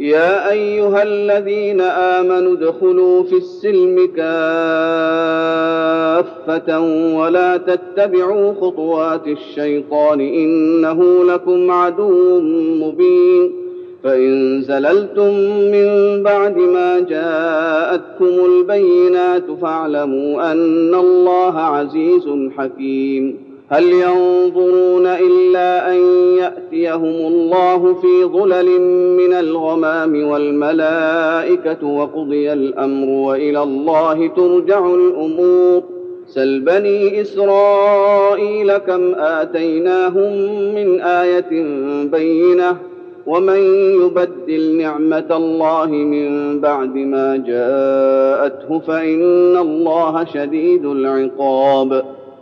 يا أيها الذين آمنوا ادخلوا في السلم كافة ولا تتبعوا خطوات الشيطان إنه لكم عدو مبين فإن زللتم من بعد ما جاءتكم البينات فاعلموا أن الله عزيز حكيم هل ينظرون إلا أن يأتيهم الله في ظلل من الغمام والملائكة وقضي الأمر وإلى الله ترجع الأمور. سل بني إسرائيل كم آتيناهم من آية بينة ومن يبدل نعمة الله من بعد ما جاءته فإن الله شديد العقاب.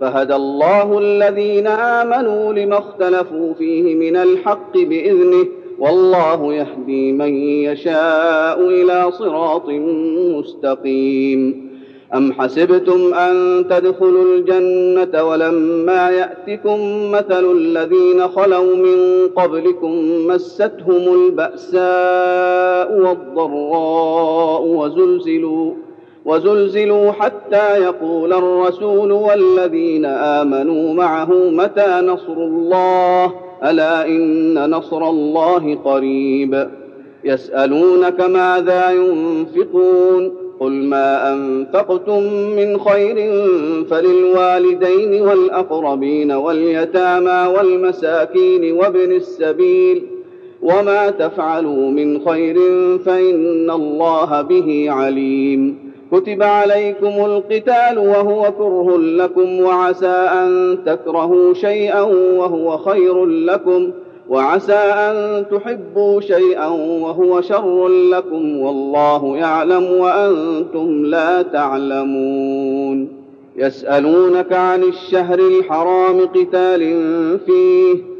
فهدى الله الذين آمنوا لما اختلفوا فيه من الحق بإذنه والله يهدي من يشاء إلى صراط مستقيم. أم حسبتم أن تدخلوا الجنة ولما يأتكم مثل الذين خلوا من قبلكم مستهم البأساء والضراء وزلزلوا وزلزلوا حتى يقول الرسول والذين آمنوا معه متى نصر الله؟ ألا إن نصر الله قريب. يسألونك ماذا ينفقون؟ قل ما أنفقتم من خير فللوالدين والأقربين واليتامى والمساكين وابن السبيل. وما تفعلوا من خير فإن الله به عليم. كتب عليكم القتال وهو كره لكم وعسى أن تكرهوا شيئا وهو خير لكم وعسى أن تحبوا شيئا وهو شر لكم والله يعلم وأنتم لا تعلمون يسألونك عن الشهر الحرام قتال فيه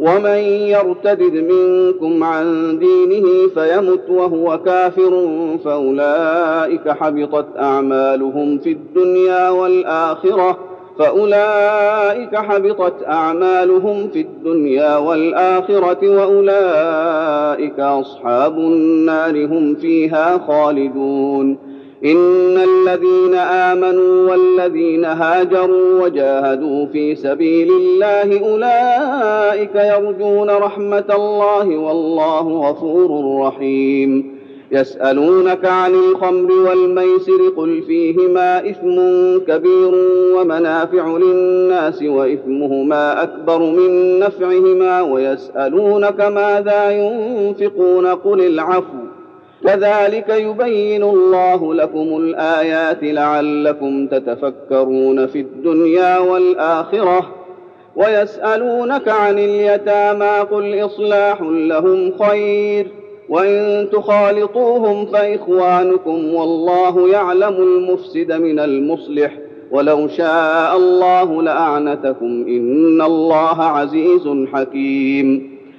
ومن يرتد منكم عن دينه فيمت وهو كافر فاولئك حبطت اعمالهم في الدنيا والاخره فاولئك حبطت اعمالهم في الدنيا والاخره واولئك اصحاب النار هم فيها خالدون إن الذين آمنوا والذين هاجروا وجاهدوا في سبيل الله أولئك يرجون رحمة الله والله غفور رحيم. يسألونك عن الخمر والميسر قل فيهما إثم كبير ومنافع للناس وإثمهما أكبر من نفعهما ويسألونك ماذا ينفقون قل العفو. كذلك يبين الله لكم الآيات لعلكم تتفكرون في الدنيا والآخرة ويسألونك عن اليتامى قل إصلاح لهم خير وإن تخالطوهم فإخوانكم والله يعلم المفسد من المصلح ولو شاء الله لأعنتكم إن الله عزيز حكيم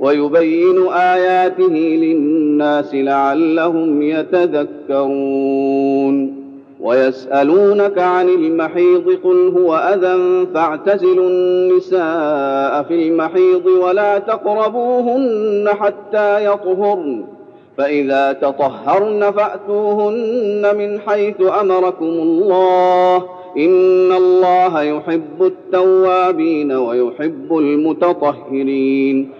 ويبين آياته للناس لعلهم يتذكرون. ويسألونك عن المحيض قل هو أذى فاعتزلوا النساء في المحيض ولا تقربوهن حتى يطهرن. فإذا تطهرن فأتوهن من حيث أمركم الله. إن الله يحب التوابين ويحب المتطهرين.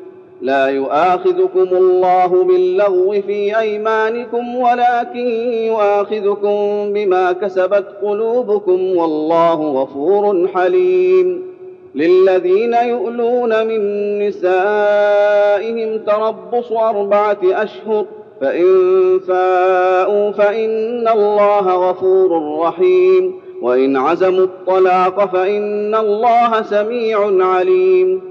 لا يؤاخذكم الله باللغو في أيمانكم ولكن يؤاخذكم بما كسبت قلوبكم والله غفور حليم. للذين يؤلون من نسائهم تربص أربعة أشهر فإن فاءوا فإن الله غفور رحيم. وإن عزموا الطلاق فإن الله سميع عليم.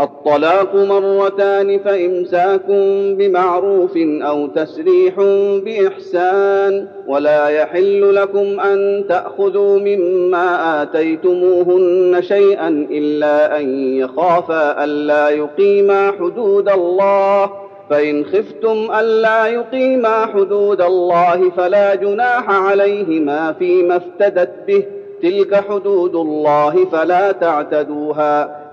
الطلاق مرتان فإمساك بمعروف أو تسريح بإحسان ولا يحل لكم أن تأخذوا مما آتيتموهن شيئا إلا أن يخافا الا يقيما حدود الله فإن خفتم الا يقيما حدود الله فلا جناح عليهما فيما افتدت به تلك حدود الله فلا تعتدوها.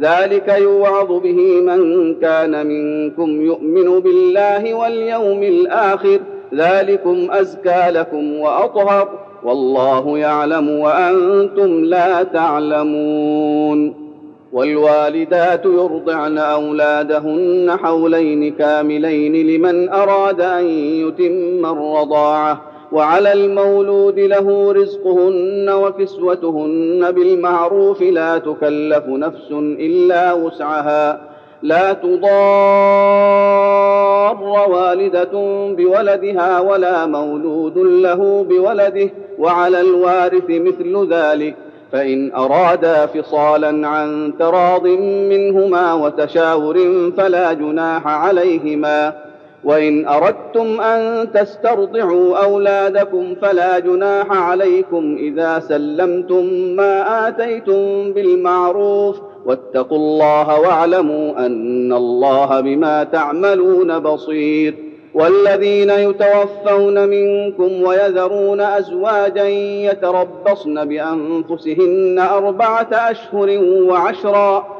ذلك يوعظ به من كان منكم يؤمن بالله واليوم الآخر. ذلكم أزكى لكم وأطهر. والله يعلم وأنتم لا تعلمون. والوالدات يرضعن أولادهن حولين كاملين لمن أراد أن يتم الرضاعة. وعلى المولود له رزقهن وكسوتهن بالمعروف لا تكلف نفس إلا وسعها. لا تضار والدة بولدها ولا مولود له بولده وعلى الوارث مثل ذلك. فإن أرادا فصالا عن تراض منهما وتشاور فلا جناح عليهما. وان اردتم ان تسترضعوا اولادكم فلا جناح عليكم اذا سلمتم ما اتيتم بالمعروف واتقوا الله واعلموا ان الله بما تعملون بصير والذين يتوفون منكم ويذرون ازواجا يتربصن بانفسهن اربعه اشهر وعشرا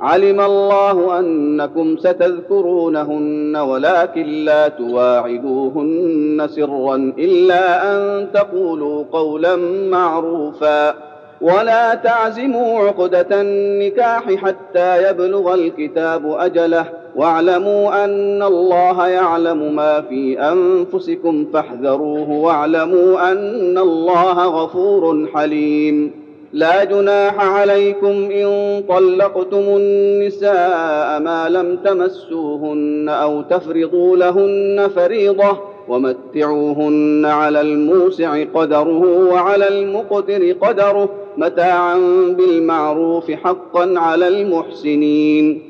علم الله أنكم ستذكرونهن ولكن لا تواعدوهن سرا إلا أن تقولوا قولا معروفا. ولا تعزموا عقدة النكاح حتى يبلغ الكتاب أجله. واعلموا أن الله يعلم ما في أنفسكم فاحذروه واعلموا أن الله غفور حليم. لا جناح عليكم إن طلقتم النساء ما لم تمسوهن أو تفرضوا لهن فريضة ومتعوهن على الموسع قدره وعلى المقتر قدره متاعا بالمعروف حقا على المحسنين.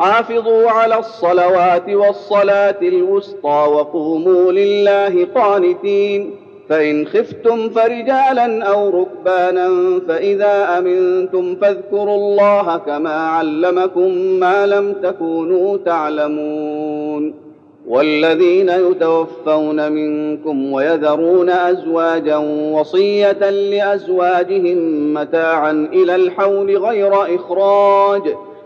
حافظوا على الصلوات والصلاة الوسطى وقوموا لله قانتين. فإن خفتم فرجالا أو ركبانا فإذا أمنتم فاذكروا الله كما علمكم ما لم تكونوا تعلمون. والذين يتوفون منكم ويذرون أزواجا وصية لأزواجهم متاعا إلى الحول غير إخراج.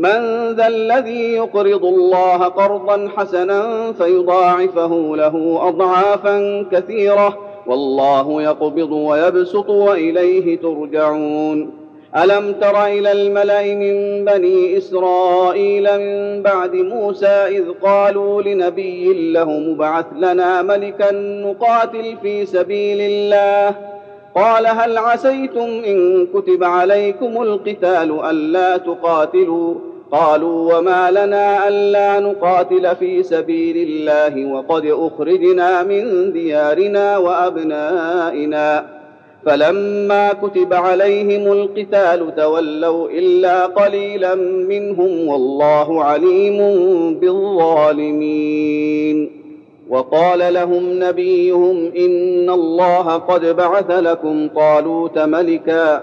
من ذا الذي يقرض الله قرضا حسنا فيضاعفه له أضعافا كثيرة والله يقبض ويبسط وإليه ترجعون. ألم تر إلى الملأ من بني إسرائيل من بعد موسى إذ قالوا لنبي له مبعث لنا ملكا نقاتل في سبيل الله. قال هل عسيتم إن كتب عليكم القتال ألا تقاتلوا؟ قالوا وما لنا ألا نقاتل في سبيل الله وقد أخرجنا من ديارنا وأبنائنا. فلما كتب عليهم القتال تولوا إلا قليلا منهم والله عليم بالظالمين. وقال لهم نبيهم إن الله قد بعث لكم طالوت ملكا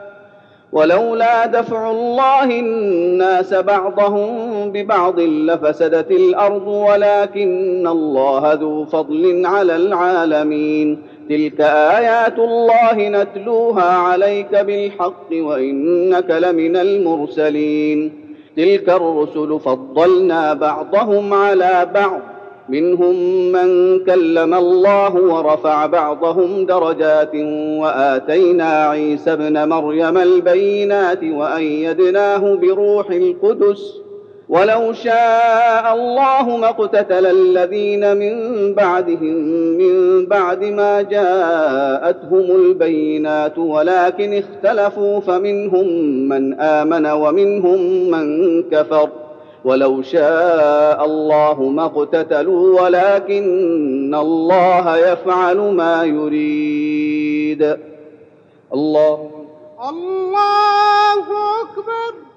ولولا دفع الله الناس بعضهم ببعض لفسدت الأرض ولكن الله ذو فضل على العالمين. تلك آيات الله نتلوها عليك بالحق وإنك لمن المرسلين. تلك الرسل فضلنا بعضهم على بعض منهم من كلم الله ورفع بعضهم درجات وآتينا عيسى ابن مريم البينات وأيدناه بروح القدس. ولو شاء الله ما اقتتل الذين من بعدهم من بعد ما جاءتهم البينات ولكن اختلفوا فمنهم من آمن ومنهم من كفر. ولو شاء الله ما اقتتلوا ولكن الله يفعل ما يريد. الله. الله أكبر.